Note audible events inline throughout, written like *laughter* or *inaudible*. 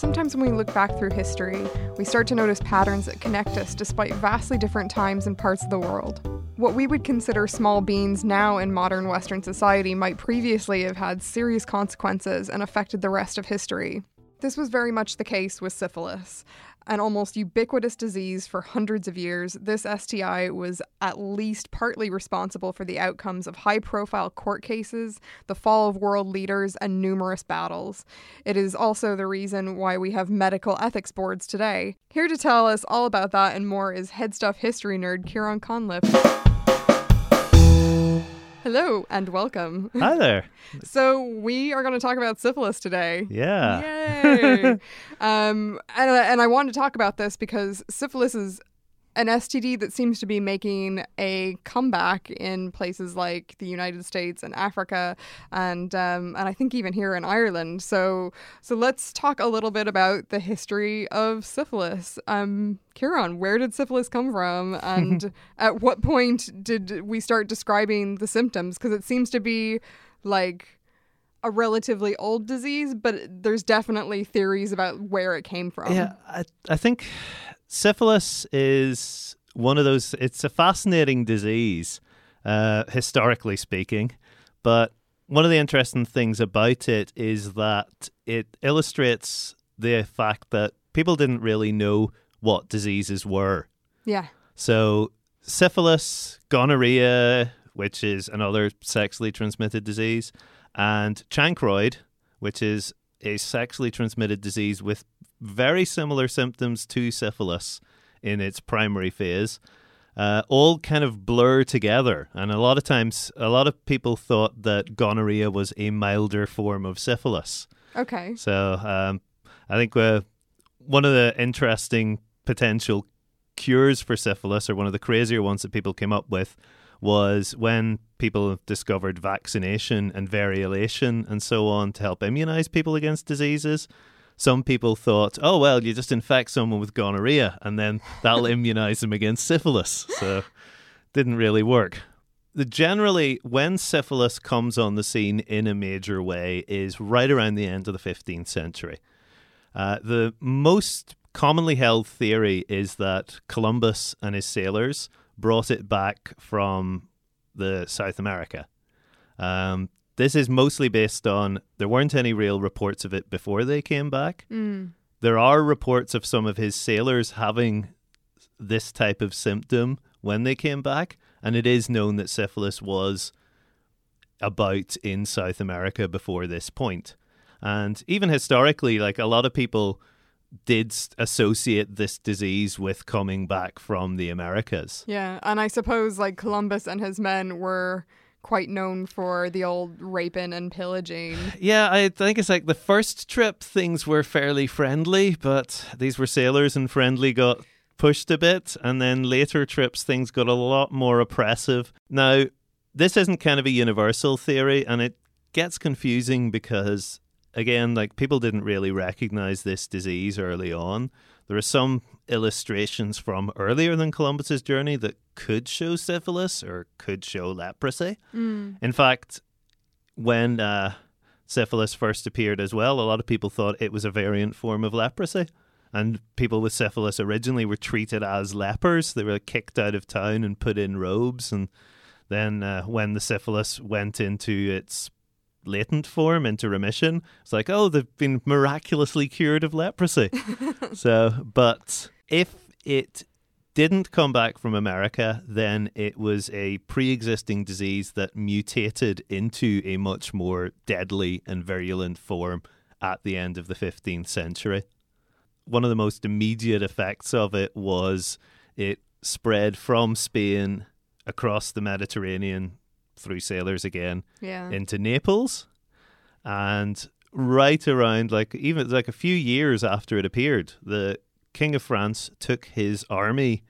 Sometimes when we look back through history, we start to notice patterns that connect us despite vastly different times and parts of the world. What we would consider small beans now in modern Western society might previously have had serious consequences and affected the rest of history. This was very much the case with syphilis. An almost ubiquitous disease for hundreds of years, this STI was at least partly responsible for the outcomes of high profile court cases, the fall of world leaders, and numerous battles. It is also the reason why we have medical ethics boards today. Here to tell us all about that and more is HeadStuff history nerd Kieran Conliffe. Hello and welcome. Hi there. *laughs* So we are going to talk about syphilis today. Yeah. Yay! *laughs* um, and, and I wanted to talk about this because syphilis is an STD that seems to be making a comeback in places like the United States and Africa, and um, and I think even here in Ireland. So so let's talk a little bit about the history of syphilis. Um, Kieran, where did syphilis come from, *laughs* and at what point did we start describing the symptoms? Because it seems to be like a relatively old disease, but there's definitely theories about where it came from. Yeah, I, I think syphilis is one of those, it's a fascinating disease, uh, historically speaking. But one of the interesting things about it is that it illustrates the fact that people didn't really know what diseases were. Yeah. So, syphilis, gonorrhea, which is another sexually transmitted disease, and chancroid, which is a sexually transmitted disease with very similar symptoms to syphilis in its primary phase, uh, all kind of blur together. And a lot of times, a lot of people thought that gonorrhea was a milder form of syphilis. Okay. So um, I think uh, one of the interesting potential cures for syphilis, or one of the crazier ones that people came up with, was when people discovered vaccination and variolation and so on to help immunize people against diseases some people thought, oh, well, you just infect someone with gonorrhea and then that'll *laughs* immunize them against syphilis. So didn't really work. The generally, when syphilis comes on the scene in a major way, is right around the end of the 15th century. Uh, the most commonly held theory is that Columbus and his sailors brought it back from the South America. Um, this is mostly based on there weren't any real reports of it before they came back. Mm. There are reports of some of his sailors having this type of symptom when they came back, and it is known that syphilis was about in South America before this point. And even historically, like a lot of people did associate this disease with coming back from the Americas. Yeah, and I suppose like Columbus and his men were quite known for the old raping and pillaging. *sighs* Yeah, I think it's like the first trip things were fairly friendly, but these were sailors and friendly got pushed a bit, and then later trips things got a lot more oppressive. Now, this isn't kind of a universal theory, and it gets confusing because again, like people didn't really recognize this disease early on. There are some illustrations from earlier than Columbus's journey that could show syphilis or could show leprosy. Mm. In fact, when uh, syphilis first appeared as well, a lot of people thought it was a variant form of leprosy. And people with syphilis originally were treated as lepers. They were kicked out of town and put in robes. And then uh, when the syphilis went into its latent form into remission. It's like, oh, they've been miraculously cured of leprosy. *laughs* so, but if it didn't come back from America, then it was a pre existing disease that mutated into a much more deadly and virulent form at the end of the 15th century. One of the most immediate effects of it was it spread from Spain across the Mediterranean through sailors again yeah. into Naples. And right around like even like a few years after it appeared, the King of France took his army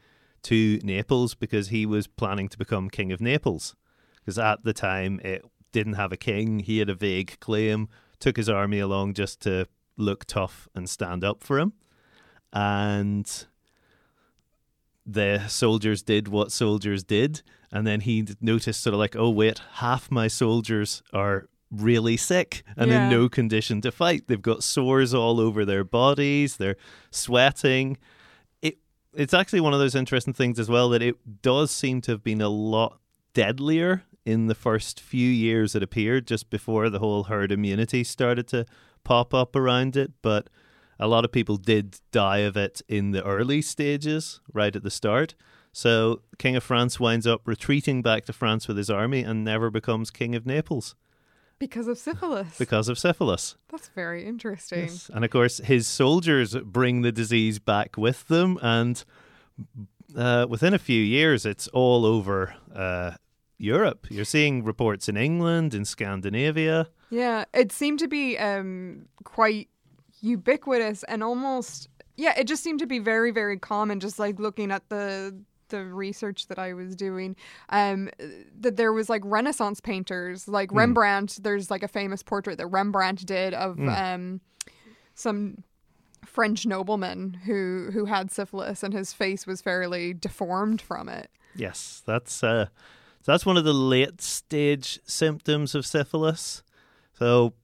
to Naples because he was planning to become King of Naples. Because at the time it didn't have a king, he had a vague claim, took his army along just to look tough and stand up for him. And the soldiers did what soldiers did and then he noticed sort of like oh wait half my soldiers are really sick and Yeah. in no condition to fight. They've got sores all over their bodies, they're sweating. It it's actually one of those interesting things as well that it does seem to have been a lot deadlier in the first few years it appeared just before the whole herd immunity started to pop up around it, but a lot of people did die of it in the early stages, right at the start. So King of France winds up retreating back to France with his army and never becomes King of Naples Because of syphilis. because of syphilis. That's very interesting. Yes. And of course, his soldiers bring the disease back with them, and uh, within a few years, it's all over uh, Europe. You're seeing reports in England, in Scandinavia. Yeah, it seemed to be um, quite ubiquitous and almost yeah, it just seemed to be very very common. Just like looking at the the research that I was doing, um, that there was like Renaissance painters, like Rembrandt. There's like a famous portrait that Rembrandt did of um, some French nobleman who who had syphilis, and his face was fairly deformed from it. Yes, that's uh, so that's one of the late stage symptoms of syphilis. So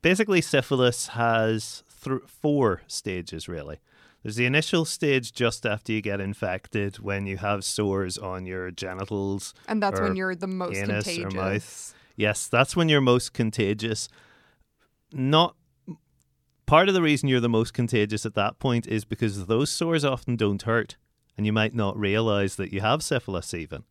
basically, syphilis has th- four stages really. There's the initial stage just after you get infected, when you have sores on your genitals. And that's or when you're the most anus or contagious. mouth. Yes, that's when you're most contagious. Not part of the reason you're the most contagious at that point is because those sores often don't hurt, and you might not realize that you have syphilis even.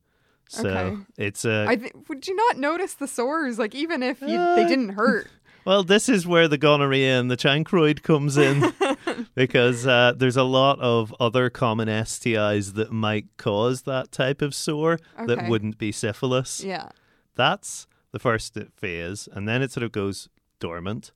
So Okay. it's a I th- would you not notice the sores, like even if you, Uh, they didn't hurt? *laughs* well, this is where the gonorrhea and the chancroid comes in *laughs* *laughs* because uh, there's a lot of other common STIs that might cause that type of sore that wouldn't be syphilis. Yeah. That's the first phase, and then it sort of goes dormant.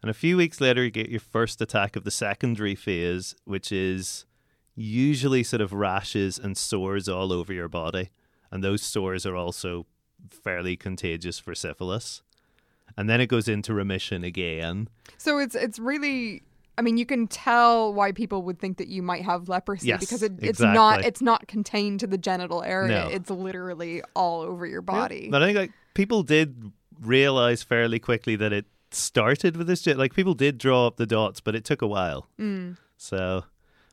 And a few weeks later, you get your first attack of the secondary phase, which is usually sort of rashes and sores all over your body. And those sores are also fairly contagious for syphilis. And then it goes into remission again. So it's it's really. I mean, you can tell why people would think that you might have leprosy Yes, because it, it's not it's not contained to the genital area. No. It's literally all over your body. But I think like people did realize fairly quickly that it started with this. Like people did draw up the dots, but it took a while. Mm. So,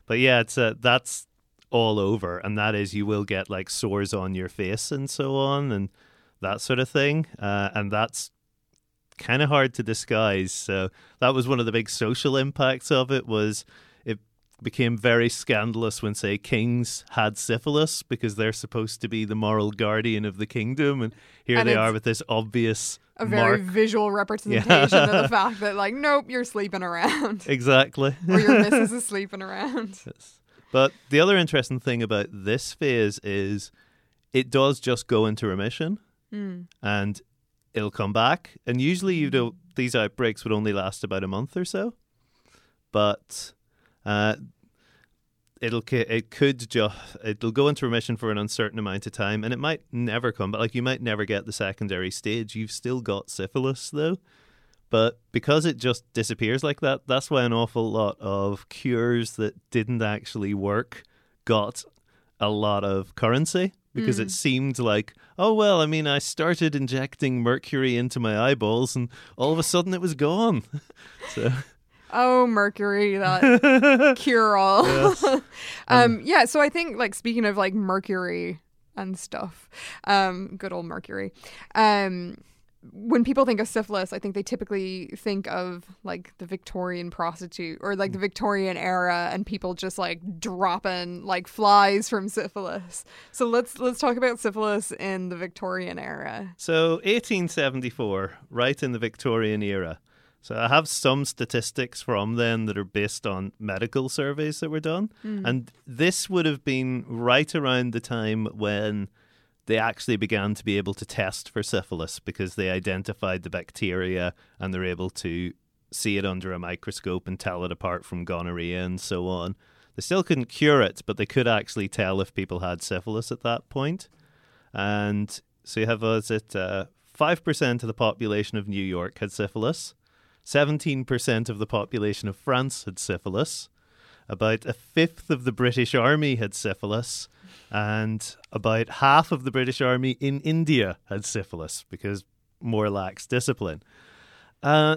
but yeah, it's uh, that's all over, and that is you will get like sores on your face and so on, and that sort of thing, uh, and that's kind of hard to disguise. So that was one of the big social impacts of it was it became very scandalous when say kings had syphilis because they're supposed to be the moral guardian of the kingdom and here And they are with this obvious A very mark visual representation of the *laughs* fact that, like, nope, you're sleeping around, *laughs* exactly *laughs* or your missus is sleeping around. Yes. But the other interesting thing about this phase is it does just go into remission Mm. and it'll come back. And usually you don't these outbreaks would only last about a month or so. But uh it'll it could just it'll go into remission for an uncertain amount of time and it might never come but like you might never get the secondary stage you've still got syphilis though but because it just disappears like that that's why an awful lot of cures that didn't actually work got a lot of currency because it seemed like oh well i mean i started injecting mercury into my eyeballs and all of a sudden it was gone *laughs* so Oh, Mercury, that *laughs* cure all. Yes. *laughs* um, yeah, so I think like speaking of like Mercury and stuff, um, good old Mercury. Um, when people think of syphilis, I think they typically think of like the Victorian prostitute or like the mm. Victorian era and people just like dropping like flies from syphilis. So let's let's talk about syphilis in the Victorian era. So 1874, right in the Victorian era. So I have some statistics from then that are based on medical surveys that were done. Mm. And this would have been right around the time when they actually began to be able to test for syphilis because they identified the bacteria and they're able to see it under a microscope and tell it apart from gonorrhea and so on. They still couldn't cure it, but they could actually tell if people had syphilis at that point. And so you have, was it uh, 5% of the population of New York had syphilis, 17% of the population of France had syphilis, about a fifth of the British Army had syphilis, and about half of the British Army in India had syphilis because more lax discipline. Uh,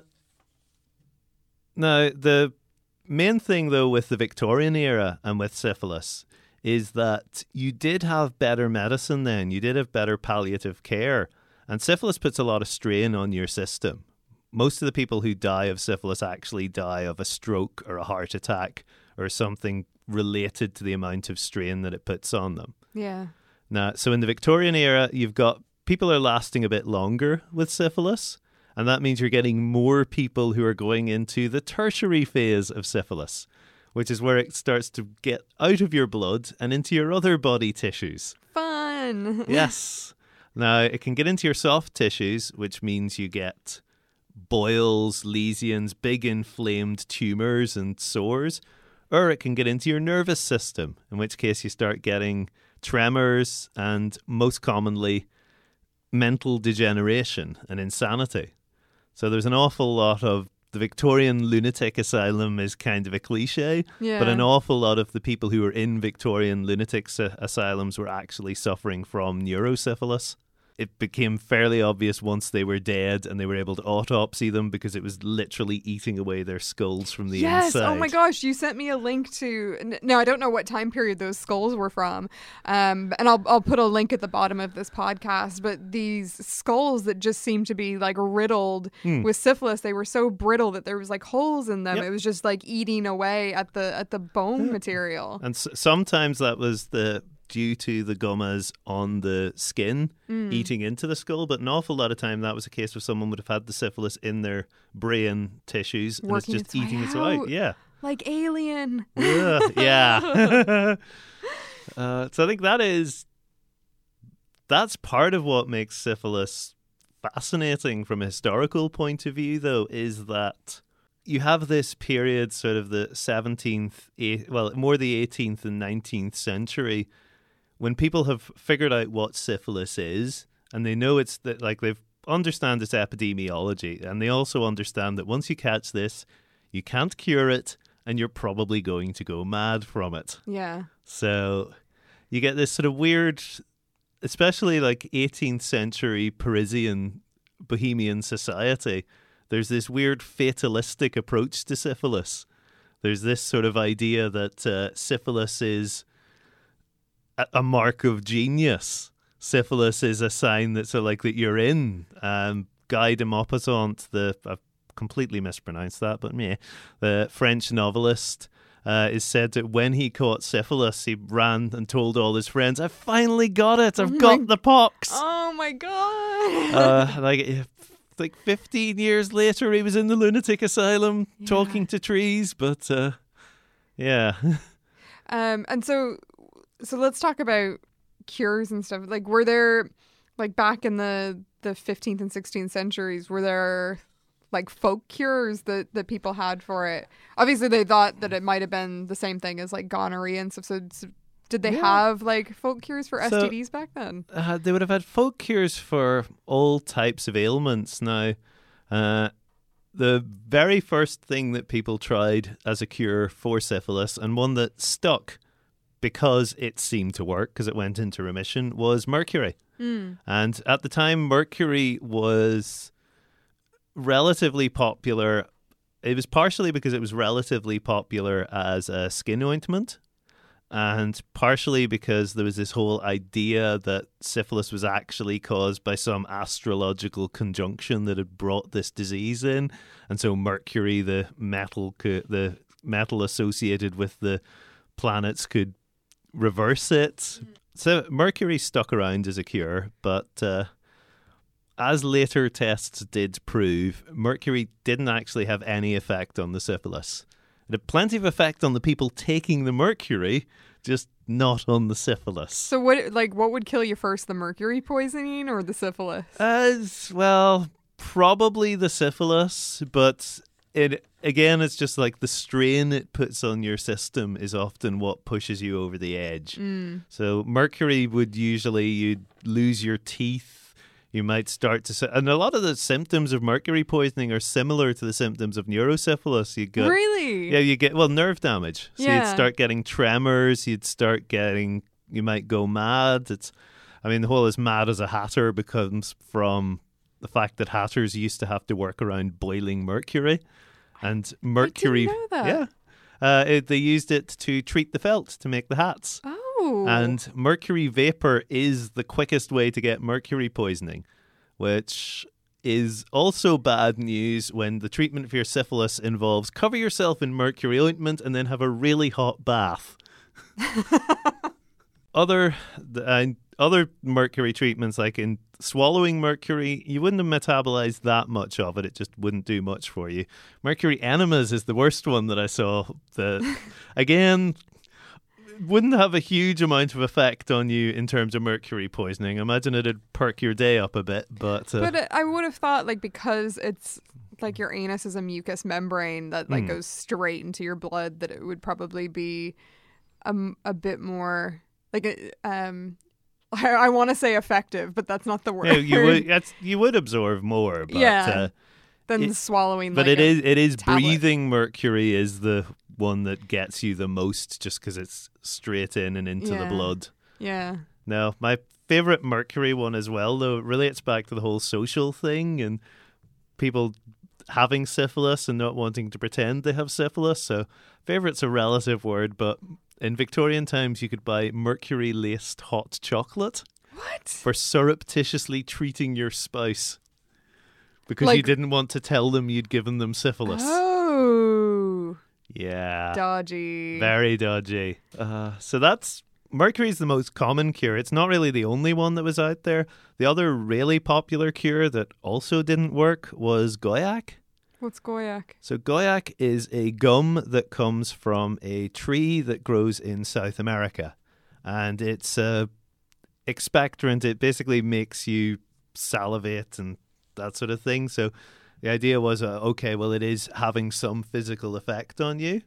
now, the main thing, though, with the Victorian era and with syphilis is that you did have better medicine then. You did have better palliative care. And syphilis puts a lot of strain on your system. Most of the people who die of syphilis actually die of a stroke or a heart attack or something related to the amount of strain that it puts on them. Yeah. Now, so in the Victorian era, you've got people are lasting a bit longer with syphilis, and that means you're getting more people who are going into the tertiary phase of syphilis, which is where it starts to get out of your blood and into your other body tissues. Fun. *laughs* yes. Now, it can get into your soft tissues, which means you get boils, lesions, big inflamed tumors, and sores. Or it can get into your nervous system, in which case you start getting tremors and most commonly mental degeneration and insanity. So there's an awful lot of the Victorian lunatic asylum is kind of a cliche, Yeah. but an awful lot of the people who were in Victorian lunatic asylums were actually suffering from neurosyphilis. It became fairly obvious once they were dead and they were able to autopsy them because it was literally eating away their skulls from the yes. inside. Oh my gosh, you sent me a link to. No, I don't know what time period those skulls were from, um, and I'll I'll put a link at the bottom of this podcast. But these skulls that just seemed to be like riddled with syphilis, they were so brittle that there was like holes in them. Yep. It was just like eating away at the at the bone material. And s- sometimes that was the due to the gummas on the skin Mm. eating into the skull, but an awful lot of time that was a case where someone would have had the syphilis in their brain tissues and Working it's its just way eating its way out. Yeah. Like alien. Ugh, yeah. *laughs* *laughs* uh, so I think that is that's part of what makes syphilis fascinating from a historical point of view, though, is that you have this period, sort of the 17th, eight, well, more the 18th and 19th century, when people have figured out what syphilis is, and they know it's that, like they've understand its epidemiology, and they also understand that once you catch this, you can't cure it, and you're probably going to go mad from it. Yeah. So you get this sort of weird, especially like 18th century Parisian bohemian society. There's this weird fatalistic approach to syphilis. There's this sort of idea that uh, syphilis is a, mark of genius. Syphilis is a sign that so like that you're in. Um, Guy de Maupassant, the I've completely mispronounced that, but me, the French novelist, uh, is said that when he caught syphilis, he ran and told all his friends, "I finally got it! I've Oh got my- the pox!" Oh my god. uh, like, like 15 years later, he was in the lunatic asylum Yeah. talking to trees. But uh, yeah, *laughs* Um, and so, so let's talk about cures and stuff. Like, were there, like back in the the 15th and 16th centuries, were there like folk cures that that people had for it? Obviously, they thought that it might have been the same thing as like gonorrhea and stuff. So, so did they Yeah. have like folk cures for So- STDs back then? uh, they would have had folk cures for all types of ailments. Now, uh, the very first thing that people tried as a cure for syphilis, and one that stuck because it seemed to work because it went into remission, was mercury. Mm. And at the time, mercury was relatively popular. It was partially because it was relatively popular as a skin ointment, and partially because there was this whole idea that syphilis was actually caused by some astrological conjunction that had brought this disease in, and so mercury, the metal, the metal associated with the planets, could reverse it. So mercury stuck around as a cure, but uh, as later tests did prove, mercury didn't actually have any effect on the syphilis. It had plenty of effect on the people taking the mercury, just not on the syphilis. So, what like what would kill you first, the mercury poisoning or the syphilis? As well, probably the syphilis, but it again, it's just like the strain it puts on your system is often what pushes you over the edge. Mm. So mercury would usually you'd lose your teeth. You might start to, and a lot of the symptoms of mercury poisoning are similar to the symptoms of neurosyphilis. You get, Really? yeah, you get well nerve damage. So Yeah. you'd start getting tremors. You'd start getting, you might go mad. It's, I mean, the whole as mad as a hatter becomes from the fact that hatters used to have to work around boiling mercury, and mercury. Yeah, uh, it, they used it to treat the felt to make the hats. Oh. And mercury vapor is the quickest way to get mercury poisoning, which is also bad news when the treatment for your syphilis involves cover yourself in mercury ointment and then have a really hot bath. *laughs* other uh, other mercury treatments, like in swallowing mercury, you wouldn't have metabolized that much of it. It just wouldn't do much for you. Mercury enemas is the worst one that I saw. The *laughs* again wouldn't have a huge amount of effect on you in terms of mercury poisoning. Imagine it'd perk your day up a bit, but uh, But I would have thought, like, because it's like your anus is a mucous membrane that like Mm. goes straight into your blood, that it would probably be um, a bit more like a, um. I, I want to say effective, but that's not the word. yeah, you would *laughs* that's, you would absorb more. But, Yeah, uh, than it- swallowing. but like it is it is tablet. breathing mercury is the one that gets you the most, just because it's straight in and into the blood. Yeah. No, my favorite Mercury one as well, though, it relates back to the whole social thing and people having syphilis and not wanting to pretend they have syphilis. So, favorite's a relative word, but in Victorian times, you could buy mercury laced hot chocolate What? for surreptitiously treating your spouse because you didn't want to tell them you'd given them syphilis. Oh, Yeah. dodgy. Very dodgy. Uh, so that's mercury's the most common cure. It's not really the only one that was out there. The other really popular cure that also didn't work was guaiac. What's guaiac? So guaiac is a gum that comes from a tree that grows in South America, and it's a expectorant. It basically makes you salivate and that sort of thing. So the idea was, uh, okay, well, it is having some physical effect on you,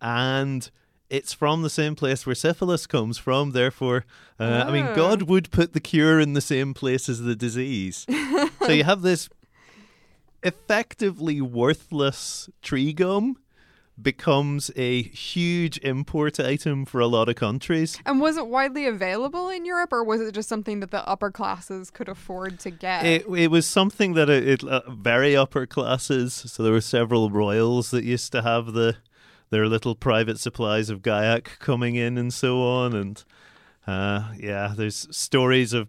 and it's from the same place where syphilis comes from. Therefore, uh, I mean, Ah. God would put the cure in the same place as the disease. *laughs* so you have this effectively worthless tree gum becomes a huge import item for a lot of countries. And was it widely available in Europe, or was it just something that the upper classes could afford to get? It, it was something that it, it uh, very upper classes. So there were several royals that used to have the their little private supplies of guaiac coming in and so on. And uh, yeah, there's stories of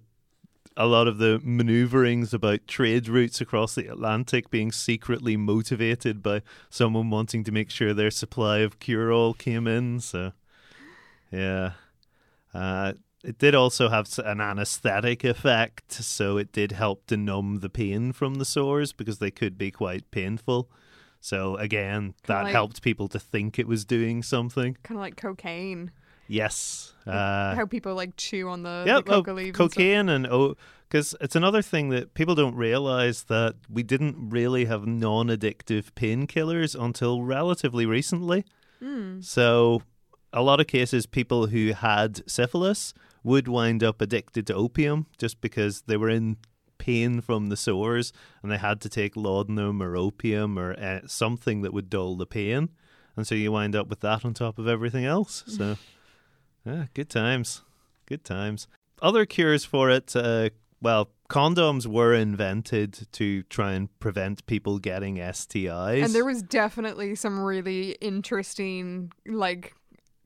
a lot of the maneuverings about trade routes across the Atlantic being secretly motivated by someone wanting to make sure their supply of cure all came in. So yeah. Uh, it did also have an anesthetic effect, so it did help to numb the pain from the sores because they could be quite painful. So again, that like- helped people to think it was doing something. kind of like cocaine. Yes. Uh, How people like chew on the, yeah, the coca leaves. cocaine and oh, because it's another thing that people don't realize that we didn't really have non-addictive painkillers until relatively recently. Hmm. So, a lot of cases, people who had syphilis would wind up addicted to opium just because they were in pain from the sores and they had to take laudanum or opium or uh, something that would dull the pain. And so you wind up with that on top of everything else. So, *laughs* yeah, good times. Good times. Other cures for it, uh, well, condoms were invented to try and prevent people getting STIs. And there was definitely some really interesting like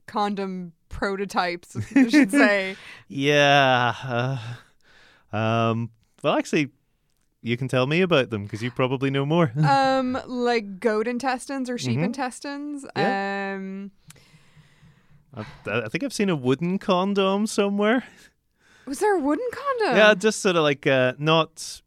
condom prototypes, I should *laughs* say. Yeah. Uh, um. Well, actually, you can tell me about them because you probably know more. *laughs* um, like goat intestines or sheep Mhm. intestines. Yeah. Um, I, I think I've seen a wooden condom somewhere. was there a wooden condom? yeah, just sort of like uh, not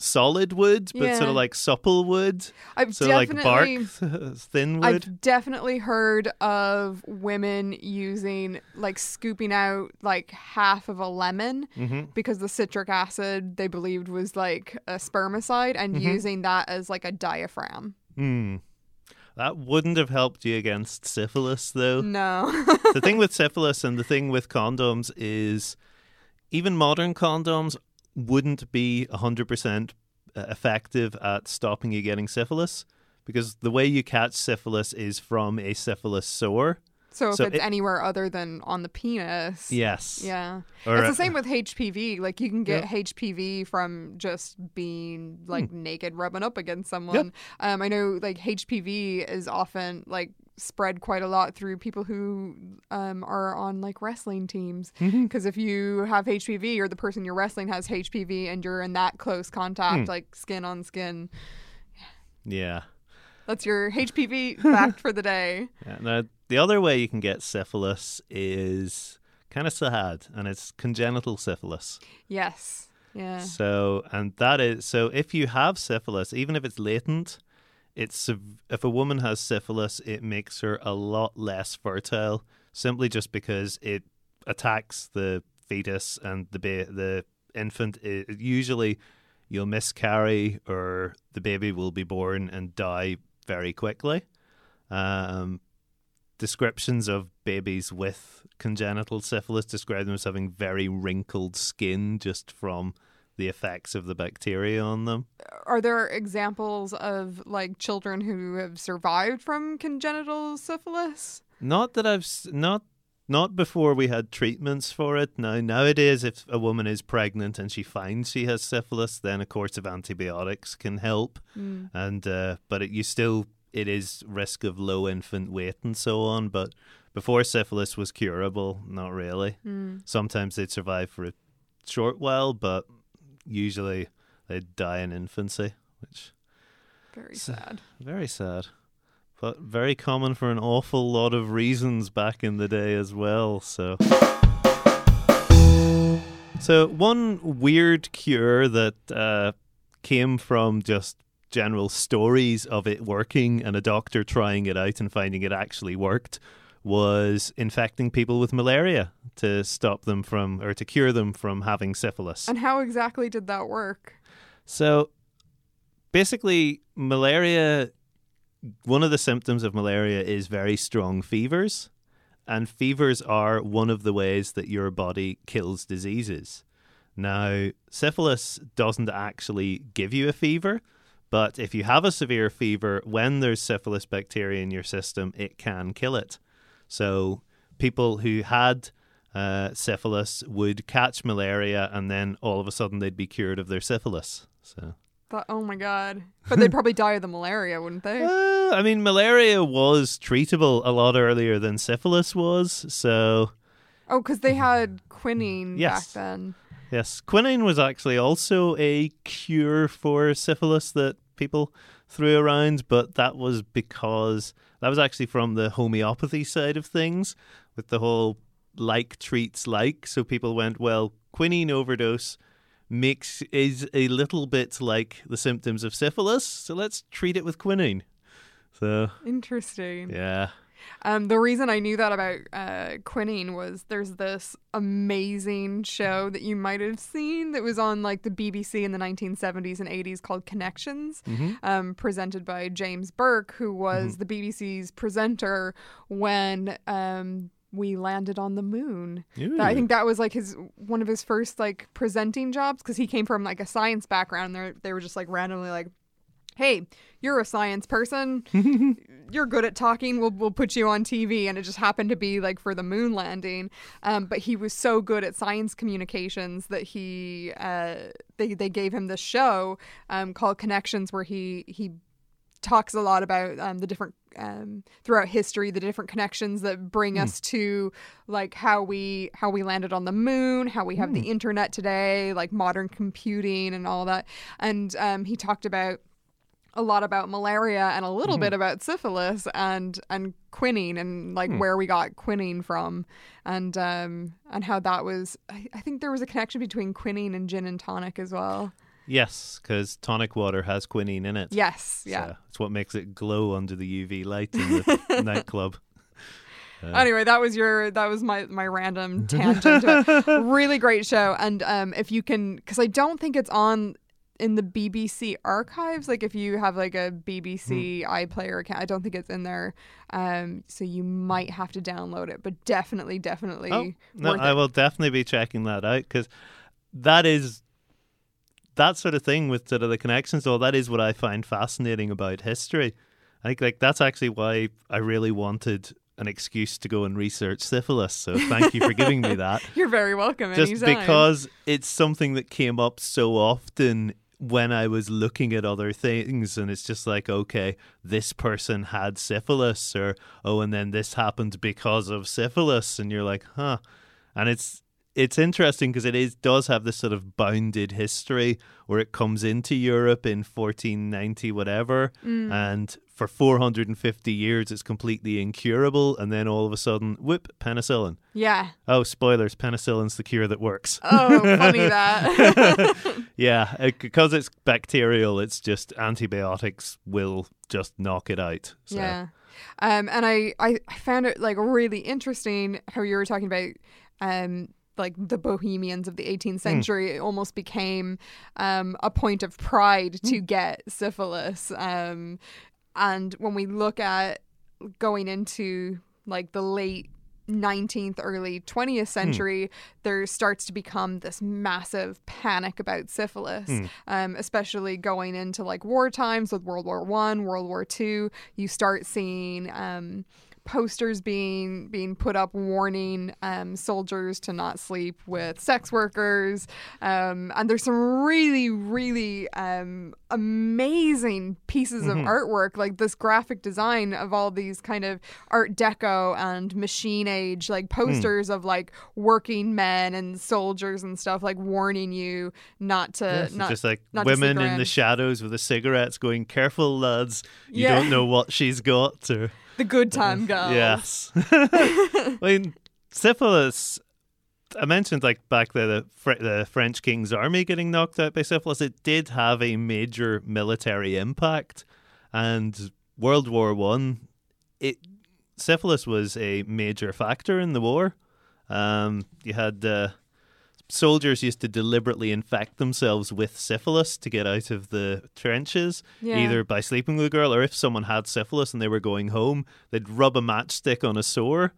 solid wood, but sort of like supple wood. I've So like bark, *laughs* *laughs* thin wood. I've definitely heard of women using like scooping out like half of a lemon hmm because the citric acid they believed was like a spermicide and Mhm. using that as like a diaphragm. Hmm. That wouldn't have helped you against syphilis, though. No. *laughs* the thing with *laughs* syphilis and the thing with condoms is even modern condoms wouldn't be 100% uh, effective at stopping you getting syphilis because the way you catch syphilis is from a syphilis sore. So if So it's it- anywhere other than on the penis, Yes. yeah, Or, it's the same with HPV. Like you can get Yeah. HPV from just being like Hmm. naked, rubbing up against someone. Um, I know like HPV is often like spread quite a lot through people who um, are on like wrestling teams. Mm-hmm. Because if you have HPV or the person you're wrestling has HPV and you're in that close contact, Hmm. like skin on skin, Yeah. that's your HPV *laughs* fact for the day. Yeah, Now, the other way you can get syphilis is kind of sad, and it's congenital syphilis. Yes. Yeah. So, and that is so if you have syphilis, even if it's latent, it's if a woman has syphilis, it makes her a lot less fertile simply just because it attacks the fetus and the ba- the infant. It, usually, you'll miscarry or the baby will be born and die very quickly. Um, descriptions of babies with congenital syphilis describe them as having very wrinkled skin just from the effects of the bacteria on them. Are there examples of like children who have survived from congenital syphilis? Not that I've not not before we had treatments for it. Now nowadays, if a woman is pregnant and she finds she has syphilis, then a course of antibiotics can help. Mm. And uh, but it, you still it is risk of low infant weight and so on. But before syphilis was curable, not really. Mm. Sometimes they'd survive for a short while, but usually they'd die in infancy, which Very sad. very sad. But very common for an awful lot of reasons back in the day as well. So So one weird cure that uh, came from just general stories of it working and a doctor trying it out and finding it actually worked was infecting people with malaria to stop them from or to cure them from having syphilis. And how exactly did that work? So basically, malaria, one of the symptoms of malaria is very strong fevers. And fevers are one of the ways that your body kills diseases. Now, syphilis doesn't actually give you a fever, but if you have a severe fever, when there's syphilis bacteria in your system, it can kill it. So, people who had uh, syphilis would catch malaria and then all of a sudden they'd be cured of their syphilis. So, That, oh my god. But they'd probably die of the malaria, wouldn't they? *laughs* uh, I mean, malaria was treatable a lot earlier than syphilis was. So, Oh, because they had quinine Yes. back then. Yes, quinine was actually also a cure for syphilis that people threw around, but that was because that was actually from the homeopathy side of things with the whole like treats like. So people went, well, quinine overdose makes is a little bit like the symptoms of syphilis, so let's treat it with quinine. So, Interesting. yeah. Um, the reason I knew that about uh, quinine was there's this amazing show that you might have seen that was on like the BBC in the 1970s and 80s called Connections, hmm um, presented by James Burke, who was the BBC's presenter when um, we landed on the moon. That- I think that was like his one of his first like presenting jobs because he came from like a science background. They they were just like randomly like, "Hey, you're a science person. *laughs* you're good at talking. We'll we'll put you on TV." And it just happened to be like for the moon landing. Um, but he was so good at science communications that he uh, they they gave him this show um, called Connections where he he talks a lot about um, the different um, throughout history the different connections that bring us to like how we how we landed on the moon how we have the internet today like modern computing and all that and um, he talked about a lot about malaria and a little bit about syphilis and and quinine and like where we got quinine from and um and how that was I, I think there was a connection between quinine and gin and tonic as well. Yes, because tonic water has quinine in it. yes yeah. So it's what makes it glow under the UV light in the *laughs* nightclub. anyway that was your that was my my random *laughs* tangent really great show. And um if you can because i don't think it's on in the bbc archives like if you have like a bbc Hmm. iplayer account i don't think it's in there um so you might have to download it but definitely definitely Oh, no, I it. will definitely be checking that out because that is that sort of thing with sort of the connections. All that is what I find fascinating about history. I think like that's actually why I really wanted an excuse to go and research syphilis. So thank you for giving me *laughs* that. You're very welcome. Just anytime. because it's something that came up so often when I was looking at other things, and it's just like, okay, this person had syphilis, or oh, and then this happened because of syphilis, and you're like, huh. And it's it's interesting because it is does have this sort of bounded history where it comes into Europe in 1490 whatever Mm. and for 450 years it's completely incurable and then all of a sudden whoop penicillin Yeah. oh spoilers penicillin's the cure that works Oh, funny that. *laughs* yeah it, because it's bacterial it's just antibiotics will just knock it out so. Yeah. Um, and I, I, I found it like really interesting how you were talking about um like the bohemians of the 18th century it almost became um a point of pride to get syphilis um and when we look at going into like the late 19th early 20th century there starts to become this massive panic about syphilis um, especially going into like war times with world war one world war two. You start seeing um, posters being being put up warning um, soldiers to not sleep with sex workers. Um, and there's some really really um, amazing pieces of artwork like this graphic design of all these kind of art deco and machine age like posters of like working men and soldiers and stuff like warning you not to Yes, not just like not women in the shadows with the cigarettes going careful lads. You Yeah. don't know what she's got or *laughs* the good time girls Yes. *laughs* *laughs* I mean, syphilis. I mentioned like back there the Fr- the French King's army getting knocked out by syphilis. It did have a major military impact, and World War One, it syphilis was a major factor in the war. Um, you had uh, soldiers used to deliberately infect themselves with syphilis to get out of the trenches, Yeah. either by sleeping with a girl or if someone had syphilis and they were going home, they'd rub a matchstick on a sore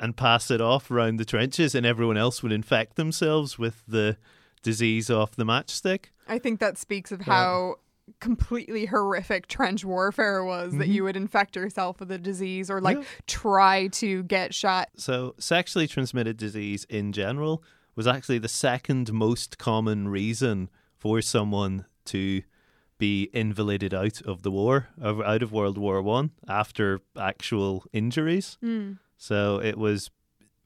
and pass it off around the trenches, and everyone else would infect themselves with the disease off the matchstick. I think that speaks of how completely horrific trench warfare was that you would infect yourself with a disease or like Mm-hmm. Yeah. try to get shot. So, sexually transmitted disease in general was actually the second most common reason for someone to be invalided out of the war, out of World War One after actual injuries. So it was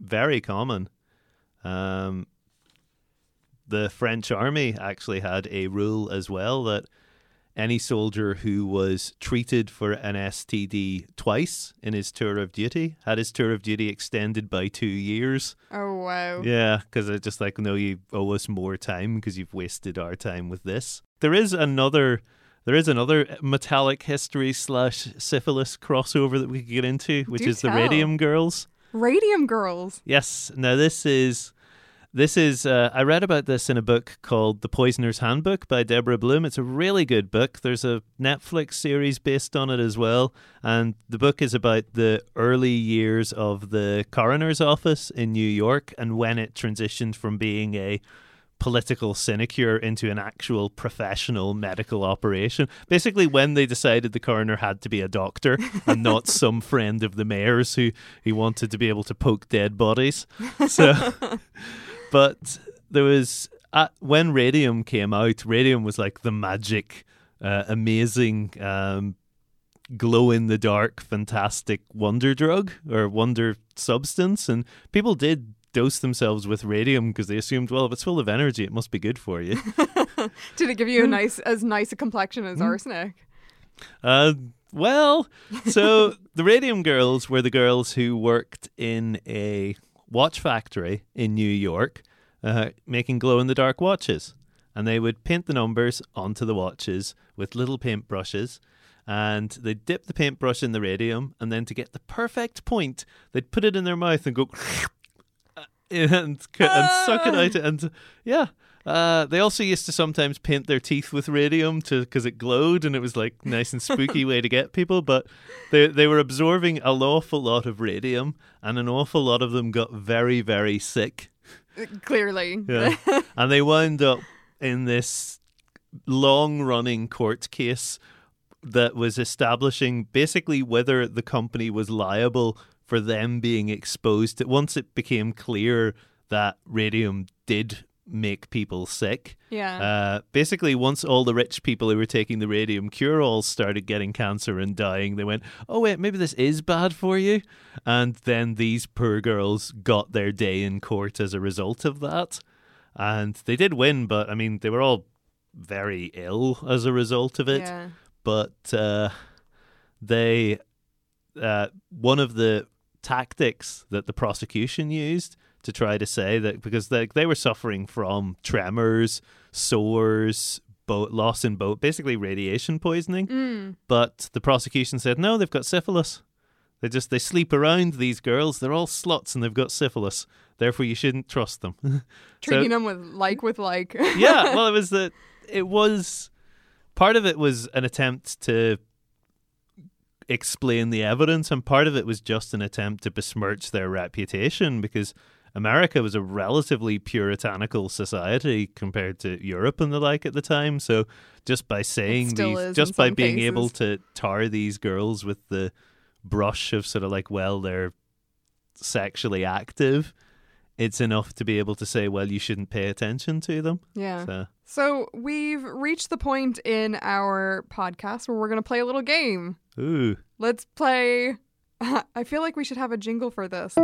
very common. Um, the French army actually had a rule as well that any soldier who was treated for an STD twice in his tour of duty had his tour of duty extended by two years. Oh wow. Yeah, because it's just like, no, you owe us more time because you've wasted our time with this. There is another. There is another metallic history slash syphilis crossover that we could get into, which Do is the. Radium Girls. Radium girls. Yes. Now this is this is uh, I read about this in a book called The Poisoner's Handbook by Deborah Blum. It's a really good book. There's a Netflix series based on it as well, and the book is about the early years of the coroner's office in New York and when it transitioned from being a political sinecure into an actual professional medical operation. Basically, when they decided the coroner had to be a doctor and not *laughs* some friend of the mayor's who he wanted to be able to poke dead bodies. So, *laughs* but there was uh, when radium came out. Radium was like the magic, uh, amazing. Um, glow in the dark fantastic wonder drug or wonder substance and people did dose themselves with radium because they assumed well if it's full of energy it must be good for you *laughs* Did it give you a nice as nice a complexion as arsenic? uh, well so *laughs* the radium girls were the girls who worked in a watch factory in new york uh, making glow in the dark watches. And they would paint the numbers onto the watches with little paintbrushes. And they'd dip the paintbrush in the radium and then to get the perfect point they'd put it in their mouth and go *laughs* and, and suck it out and yeah uh, they also used to sometimes paint their teeth with radium to because it glowed and it was like nice and spooky way to get people but they they were absorbing an awful lot of radium and an awful lot of them got very very sick Clearly. yeah. and they wound up in this long running court case that was establishing basically whether the company was liable for them being exposed to once it became clear that radium did make people sick. Yeah. Uh, basically, once all the rich people who were taking the radium cure all started getting cancer and dying, they went, "Oh wait, maybe this is bad for you." And then these poor girls got their day in court as a result of that, and they did win. But I mean, they were all very ill as a result of it. yeah. But uh, they, uh, one of the tactics that the prosecution used to try to say that because they they were suffering from tremors, sores, boat loss in boat, basically radiation poisoning. Mm. But the prosecution said no, they've got syphilis. They just they sleep around these girls. They're all sluts and they've got syphilis. Therefore, you shouldn't trust them. *laughs* Treating them with like with like. *laughs* yeah, well, it *laughs* was that it was part of it was an attempt to explain the evidence, and part of it was just an attempt to besmirch their reputation because America was a relatively puritanical society compared to Europe and the like at the time. So just by saying these, just by being able to tar these girls with the brush of sort of like, well, they're sexually active. It's enough to be able to say, well, you shouldn't pay attention to them. yeah. So, So we've reached the point in our podcast where we're gonna play a little game. ooh, Let's play. *laughs* I feel like we should have a jingle for this.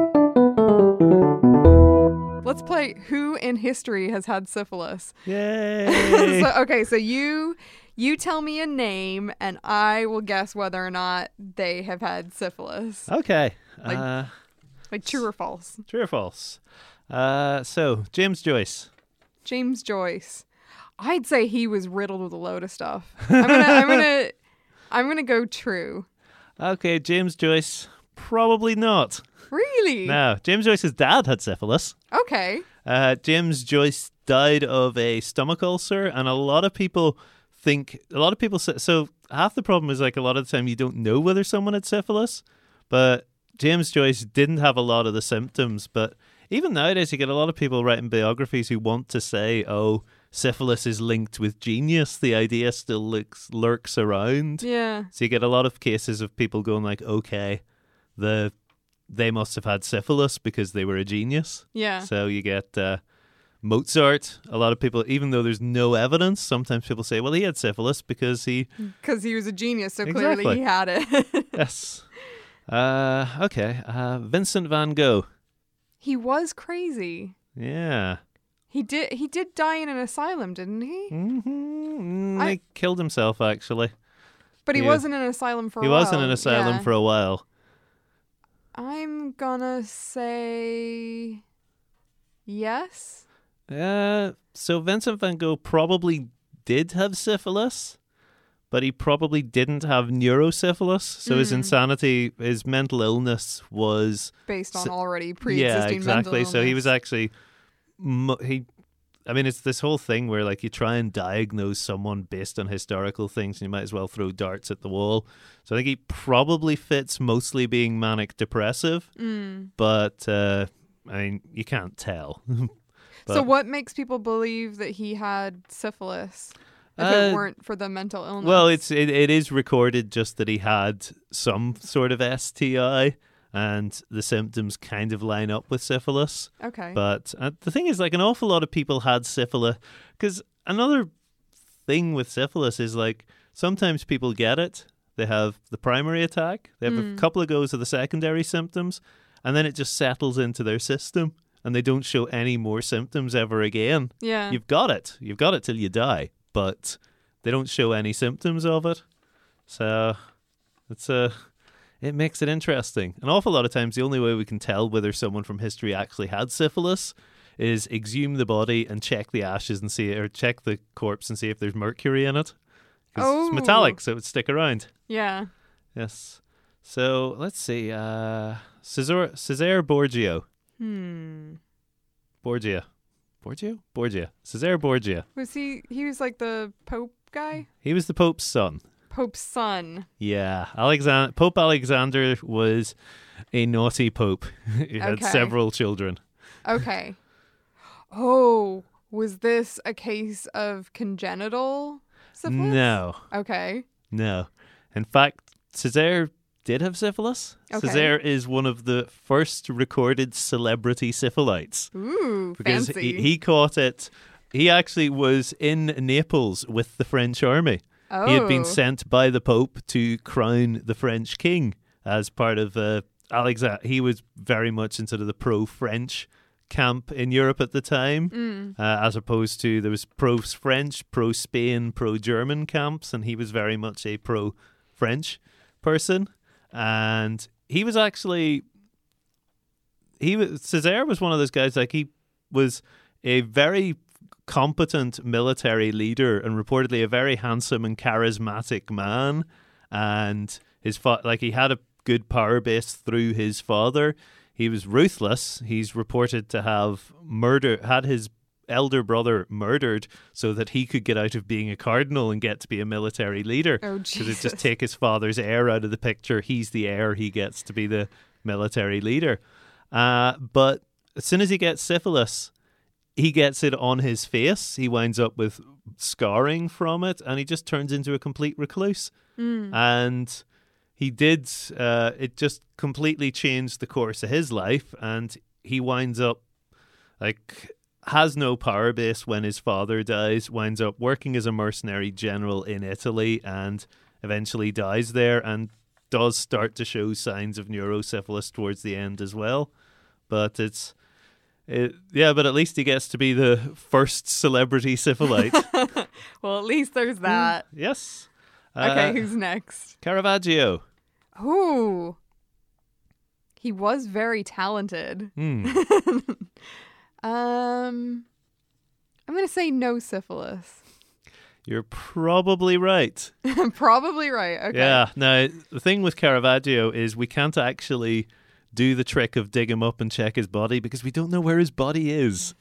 Let's play Who in History Has Had Syphilis? yay! *laughs* so, okay, so you you tell me a name and I will guess whether or not they have had syphilis. okay, Like- uh, Like true or false. true or false? Uh, so James Joyce. James Joyce. I'd say he was riddled with a load of stuff. I'm gonna I'm gonna *laughs* I'm gonna go true. Okay, James Joyce. Probably not. Really? No, James Joyce's dad had syphilis. Okay. Uh, James Joyce died of a stomach ulcer, and a lot of people think a lot of people say so. Half the problem is like a lot of the time you don't know whether someone had syphilis, but James Joyce didn't have a lot of the symptoms. But even nowadays, you get a lot of people writing biographies who want to say, "Oh, syphilis is linked with genius." The idea still lurks, lurks around. Yeah. So you get a lot of cases of people going like, "Okay, the they must have had syphilis because they were a genius." Yeah. So you get uh, Mozart. A lot of people, even though there's no evidence, sometimes people say, "Well, he had syphilis because he." Because he was a genius, so Exactly. clearly he had it. *laughs* yes. Uh, okay. Uh, Vincent Van Gogh. he was crazy. Yeah. He did he did die in an asylum, didn't he? hmm I- he killed himself actually. But he Yeah. was in an asylum for he was in an asylum Yeah. for a while. I'm gonna say yes. Uh, so Vincent Van Gogh probably did have syphilis, but he probably didn't have neurosyphilis. So his Mm. insanity, his mental illness was Based on already pre-existing Yeah, exactly. mental So he was actually he. I mean, it's this whole thing where like you try and diagnose someone based on historical things, and you might as well throw darts at the wall. So I think he probably fits mostly being manic depressive, Mm. but uh, I mean, you can't tell. *laughs* So what makes people believe that he had syphilis if Uh, it weren't for the mental illness? Well, it's it, it is recorded just that he had some sort of STI, and the symptoms kind of line up with syphilis. okay. But uh, the thing is, like, an awful lot of people had syphilis. Because another thing with syphilis is, like, sometimes people get it. They have the primary attack, they have a Mm. couple of goes of the secondary symptoms, and then it just settles into their system, and they don't show any more symptoms ever again. yeah. You've got it. You've got it till you die, but they don't show any symptoms of it. So it's a. It makes it interesting. An awful lot of times, the only way we can tell whether someone from history actually had syphilis is exhume the body and check the ashes and see, or check the corpse and see if there's mercury in it. Because Oh. it's metallic, so it would stick around. yeah. Yes. So let's see. Uh, Cesare, Cesare Borgio. Hmm. Borgia. Borgio? Borgia. Cesare Borgia. Was he? He was like the Pope guy. He was the Pope's son. Pope's son. Yeah, Alexander Pope Alexander was a naughty pope. *laughs* he had Okay. several children. Okay. oh, was this a case of congenital syphilis? No, Okay. no. In fact, Cesare did have syphilis. Okay. Cesare is one of the first recorded celebrity syphilites Ooh, because fancy. he, he caught it. He actually was in Naples with the French army. Oh. He had been sent by the Pope to crown the French king as part of uh, Alexander. He was very much into the pro-French camp in Europe at the time, Mm. uh, as opposed to there was pro-French, pro-Spain, pro-German camps, and he was very much a pro-French person. And he was actually he was Cesare was one of those guys like he was a very competent military leader and reportedly a very handsome and charismatic man and his fa- like he had a good power base through his father he was ruthless he's reported to have murder had his elder brother murdered so that he could get out of being a cardinal and get to be a military leader Oh, because it just take his father's heir out of the picture. He's the heir. He gets to be the military leader. Uh, but as soon as he gets syphilis, he gets it on his face. He winds up with scarring from it, and he just turns into a complete recluse. Mm. And he did. Uh, it just completely changed the course of his life, and he winds up like has no power base when his father dies, winds up working as a mercenary general in Italy and eventually dies there and does start to show signs of neurosyphilis towards the end as well. But it's it, yeah, but at least he gets to be the first celebrity syphilite. *laughs* well, at least there's that. yes. Okay, Uh, who's next? Caravaggio. Ooh. He was very talented. Hmm. *laughs* Um, I'm going to say no syphilis. You're probably right. *laughs* Probably right. Okay. Yeah. Now, the thing with Caravaggio is we can't actually do the trick of dig him up and check his body because we don't know where his body is.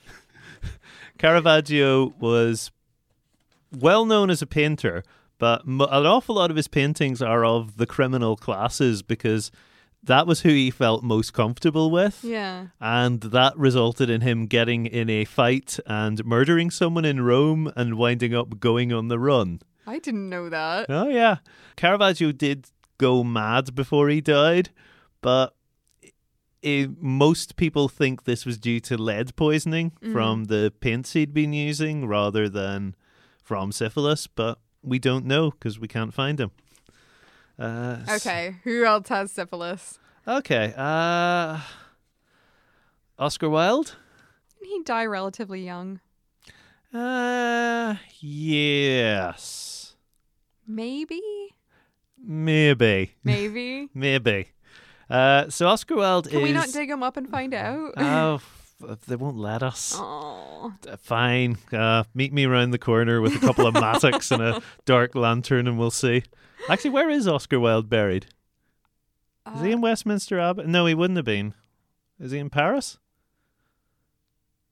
*laughs* Caravaggio was well known as a painter, but an awful lot of his paintings are of the criminal classes because that was who he felt most comfortable with. Yeah. And that resulted in him getting in a fight and murdering someone in Rome and winding up going on the run. I didn't know that. Oh yeah, Caravaggio did go mad before he died, but i most people think this was due to lead poisoning from the paints he'd been using rather than from syphilis. But we don't know because we can't find him. Uh, Okay. Who else has syphilis? Okay. Uh, Oscar Wilde. Didn't he die relatively young? Uh, yes, Maybe. maybe, Maybe. *laughs* maybe. Uh, so Oscar Wilde Can is. we not dig him up and find out? *laughs* Oh, f- they won't let us. Oh. Uh, Fine. Uh, meet me around the corner with a couple of *laughs* mattocks and a dark lantern, and we'll see. Actually, where is Oscar Wilde buried? Is he in Westminster Abbey? No, he wouldn't have been. Is he in Paris?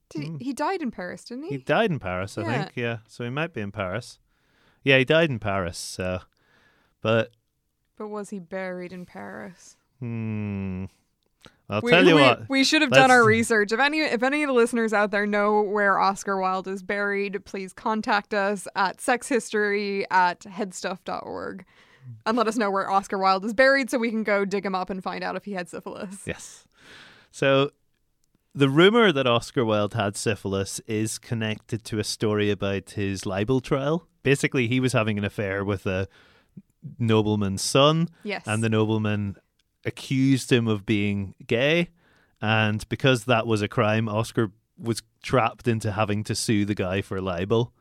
Did he, he died in Paris, didn't he? He died in Paris, I Yeah. think. Yeah, so he might be in Paris. Yeah, he died in Paris. So, but but was he buried in Paris? Hmm, I'll we, tell you we, what. we should have done our research. If any if any of the listeners out there know where Oscar Wilde is buried, please contact us at sexhistory at headstuff.org and let us know where Oscar Wilde is buried so we can go dig him up and find out if he had syphilis. Yes. So the rumor that Oscar Wilde had syphilis is connected to a story about his libel trial. Basically, he was having an affair with a nobleman's son, Yes. and the nobleman accused him of being gay. And because that was a crime, Oscar was trapped into having to sue the guy for libel.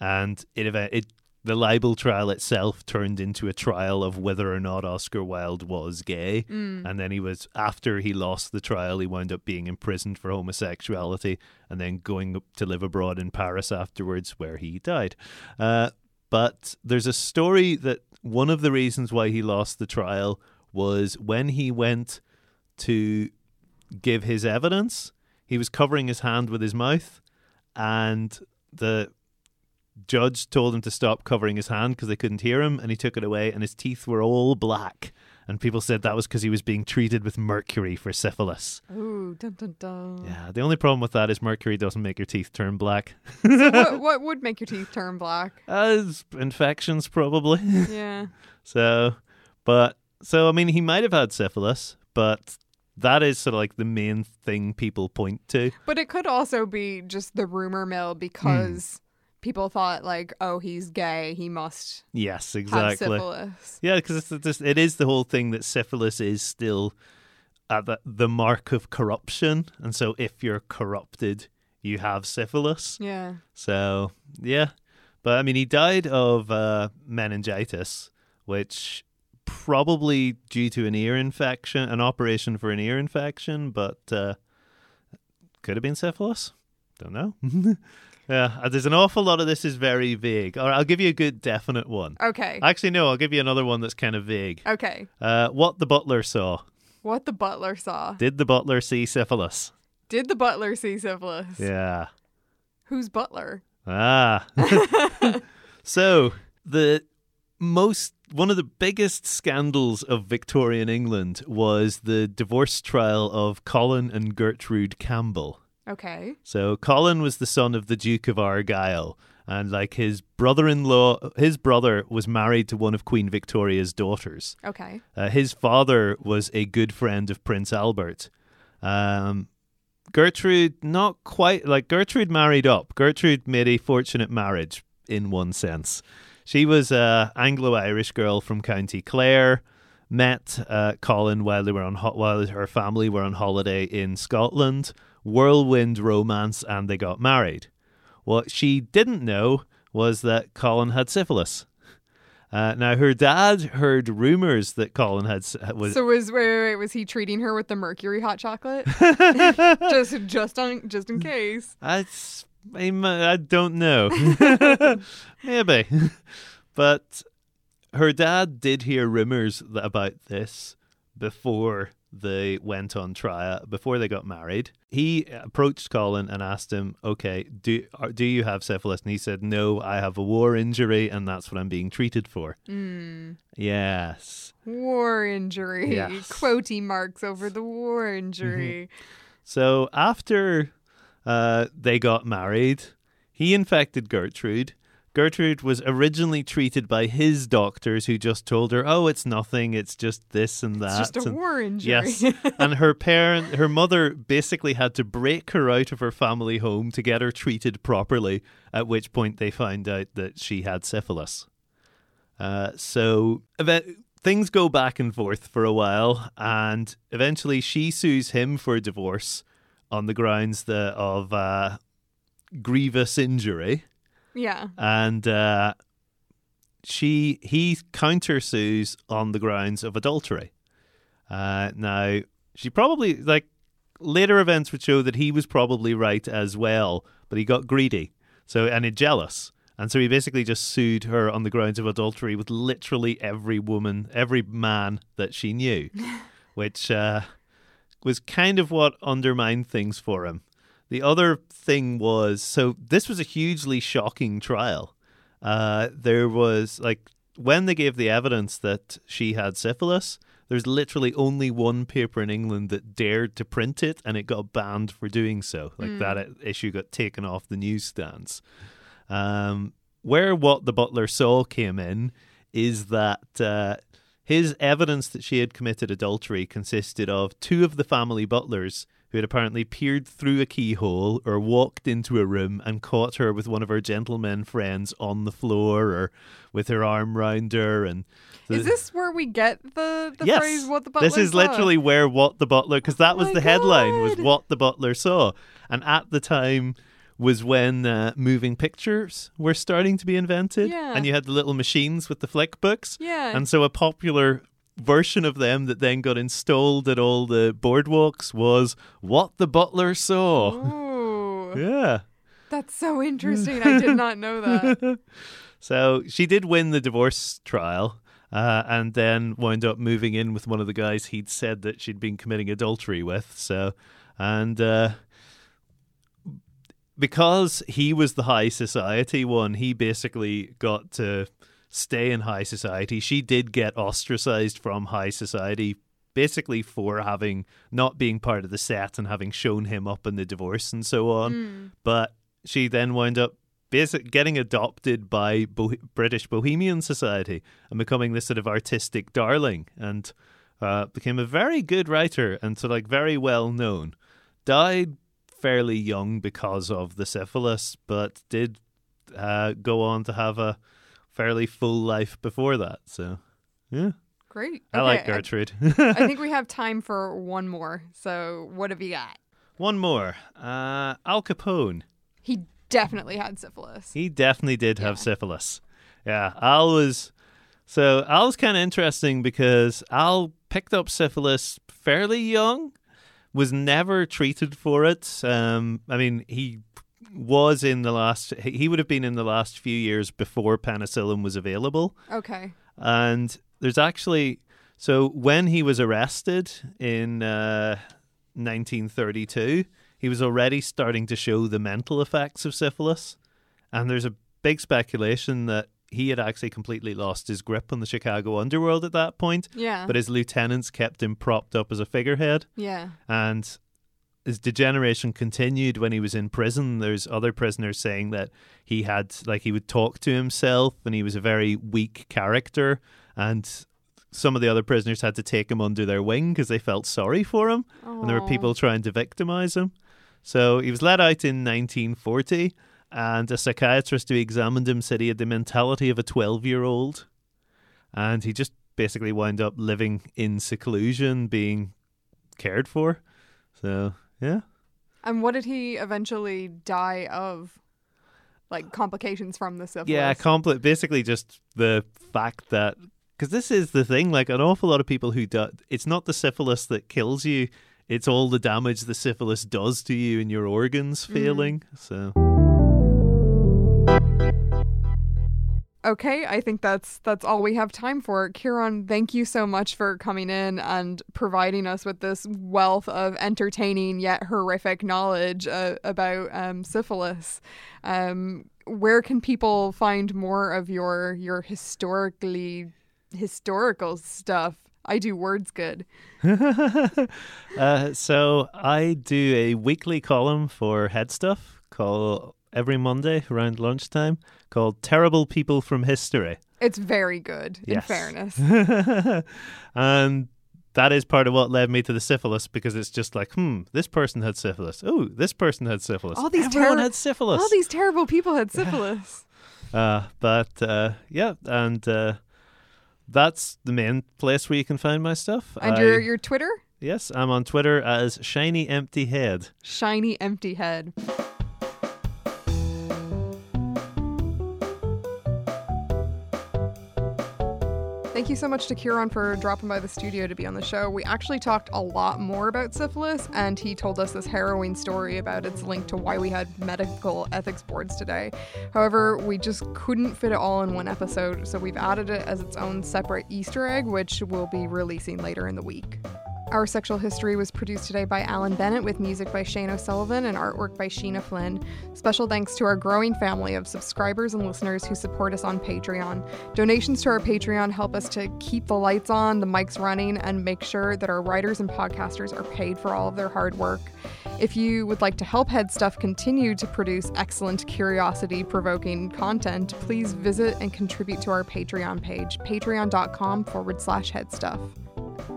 And it, it the libel trial itself turned into a trial of whether or not Oscar Wilde was gay. Mm. And then he was, after he lost the trial, he wound up being imprisoned for homosexuality and then going up to live abroad in Paris afterwards, where he died. Uh, but there's a story that one of the reasons why he lost the trial was when he went to give his evidence, he was covering his hand with his mouth, and the judge told him to stop covering his hand because they couldn't hear him, and he took it away, and his teeth were all black. And people said that was because he was being treated with mercury for syphilis. Ooh, dun dun dun. Yeah, the only problem with that is mercury doesn't make your teeth turn black. *laughs* what, what would make your teeth turn black? Uh, As infections, probably. Yeah. *laughs* So, but so I mean, he might have had syphilis, but that is sort of like the main thing people point to. But it could also be just the rumor mill because people thought like, oh, he's gay, he must Yes, have exactly. syphilis. Yeah, because it's just it is the whole thing that syphilis is still at the, the mark of corruption, and so if you're corrupted, you have syphilis. Yeah. So yeah, but I mean, he died of uh, meningitis, which probably due to an ear infection, an operation for an ear infection, but uh, could have been syphilis. Don't know. *laughs* yeah, uh, there's an awful lot of this is very vague. All right, I'll give you a good definite one. Okay. Actually, no, I'll give you another one that's kind of vague. okay. Uh, what the butler saw. What the butler saw. Did the butler see syphilis? Did the butler see syphilis? Yeah. Who's butler? Ah. *laughs* *laughs* so, the most one of the biggest scandals of Victorian England was the divorce trial of Colin and Gertrude Campbell. Okay. So Colin was the son of the Duke of Argyll, and like his brother-in-law, his brother was married to one of Queen Victoria's daughters. Okay. Uh, his father was a good friend of Prince Albert. Um, Gertrude, not quite like Gertrude married up. Gertrude made a fortunate marriage in one sense. She was a Anglo-Irish girl from County Clare. Met uh, Colin while they were on ho- while her family were on holiday in Scotland. Whirlwind romance, and they got married. What she didn't know was that Colin had syphilis. Uh, now her dad heard rumors that Colin had was So was wait, wait, wait was he treating her with the mercury hot chocolate? *laughs* *laughs* just just on just in case. I, I, I don't know. *laughs* *laughs* Maybe. *laughs* but her dad did hear rumors about this before they went on trial, before they got married. He approached Colin and asked him, Okay, do, do you have syphilis? And he said, No, I have a war injury and that's what I'm being treated for. Mm. Yes. War injury. Yes. Quotey marks over the war injury. So after uh, they got married, he infected Gertrude. Gertrude was originally treated by his doctors, who just told her, "Oh, it's nothing. It's just this and that." It's just a and- war injury. Yes, *laughs* and her parent, her mother, basically had to break her out of her family home to get her treated properly. At which point, they found out that she had syphilis. Uh, so things go back and forth for a while, and eventually she sues him for a divorce on the grounds that of uh, grievous injury, yeah. and uh, she he countersues on the grounds of adultery. Uh, now she probably like later events would show that he was probably right as well, but he got greedy, so and jealous. And so he basically just sued her on the grounds of adultery with literally every woman, every man that she knew, *laughs* which uh, was kind of what undermined things for him. The other thing was so this was a hugely shocking trial. Uh, there was like when they gave the evidence that she had syphilis, there's literally only one paper in England that dared to print it, and it got banned for doing so. Like that issue got taken off the newsstands. Um, where what the butler saw came in is that uh, his evidence that she had committed adultery consisted of two of the family butlers who had apparently peered through a keyhole or walked into a room and caught her with one of her gentlemen friends on the floor or with her arm round her and Is this where we get the, the yes, phrase "what the butler this is saw"? literally where what the butler because that oh was my the headline was what the butler saw, and at the time was when uh, moving pictures were starting to be invented, Yeah. and you had the little machines with the flick books, Yeah. and so a popular version of them that then got installed at all the boardwalks was what the butler saw. Ooh, Yeah. that's so interesting. I did not know that. *laughs* So she did win the divorce trial. Uh, and then wound up moving in with one of the guys he'd said that she'd been committing adultery with. So, and uh, because he was the high society one, he basically got to stay in high society. She did get ostracized from high society, basically for having not being part of the set and having shown him up in the divorce and so on. Mm. But she then wound up basic getting adopted by Bo- British Bohemian Society and becoming this sort of artistic darling, and uh, became a very good writer and so like very well known. Died fairly young because of the syphilis, but did uh, go on to have a fairly full life before that. So, yeah. Great. I like Gertrude. I, I, think *laughs* we have time for one more. So, what have you got? One more. Uh, Al Capone. He definitely had syphilis. He definitely did yeah. have syphilis. Yeah, Al was. So Al's kind of interesting because Al picked up syphilis fairly young, was never treated for it. Um, I mean, he was in the last. He would have been in the last few years before penicillin was available. Okay. And there's actually so when he was arrested in uh, 1932 he was already starting to show the mental effects of syphilis. And there's a big speculation that he had actually completely lost his grip on the Chicago underworld at that point. Yeah. But his lieutenants kept him propped up as a figurehead. Yeah. And his degeneration continued when he was in prison. There's other prisoners saying that he had, like, he would talk to himself and he was a very weak character. And some of the other prisoners had to take him under their wing because they felt sorry for him. Aww. And there were people trying to victimize him. So he was let out in 1940, and a psychiatrist who examined him said he had the mentality of a 12 year old. And he just basically wound up living in seclusion, being cared for. So, yeah. And what did he eventually die of? Like complications from the syphilis? Yeah, basically just the fact that because this is the thing like an awful lot of people who do it's not the syphilis that kills you it's all the damage the syphilis does to you and your organs mm-hmm. failing. Mm. So Okay, I think that's that's all we have time for. Kieran, thank you so much for coming in and providing us with this wealth of entertaining yet horrific knowledge uh, about um, syphilis. Um, where can people find more of your your historically historical stuff? I do words good. *laughs* uh, so I do a weekly column for HeadStuff called every Monday around lunchtime called Terrible People from History. It's very good, yes. in fairness. *laughs* and that is part of what led me to the syphilis because it's just like, hmm, this person had syphilis. Oh, this person had syphilis. All these Everyone ter- had syphilis. All these terrible people had *laughs* syphilis. uh, but uh, yeah, and uh, that's the main place where you can find my stuff. And I, your your Twitter? Yes, I'm on Twitter as Shiny Empty Head. Shiny Empty Head. Thank you so much to Kieran for dropping by the studio to be on the show. We actually talked a lot more about syphilis, and he told us this harrowing story about its link to why we had medical ethics boards today. However, we just couldn't fit it all in one episode, so we've added it as its own separate Easter egg, which we'll be releasing later in the week. Our Sexual History was produced today by Alan Bennett with music by Shane O'Sullivan and artwork by Sheena Flynn. Special thanks to our growing family of subscribers and listeners who support us on Patreon. Donations to our Patreon help us to keep the lights on, the mics running, and make sure that our writers and podcasters are paid for all of their hard work. If you would like to help HeadStuff continue to produce excellent, curiosity provoking content, please visit and contribute to our Patreon page, patreon.com forward slash headstuff.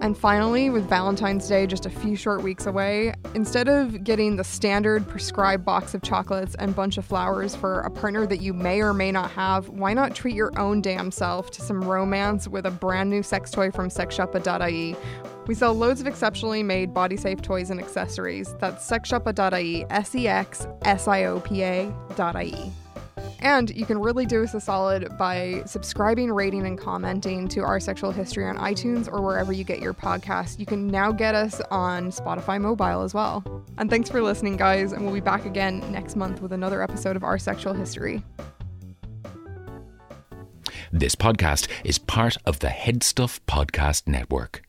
And finally, with Day just a few short weeks away, instead of getting the standard prescribed box of chocolates and bunch of flowers for a partner that you may or may not have, why not treat your own damn self to some romance with a brand new sex toy from sexsiopa.ie? We sell loads of exceptionally made body safe toys and accessories. That's sexsiopa.ie, S E X S I O P A.ie. And you can really do us a solid by subscribing, rating, and commenting to Our Sexual History on iTunes or wherever you get your podcasts. You can now get us on Spotify Mobile as well. And thanks for listening, guys, and we'll be back again next month with another episode of Our Sexual History. This podcast is part of the Headstuff Podcast Network.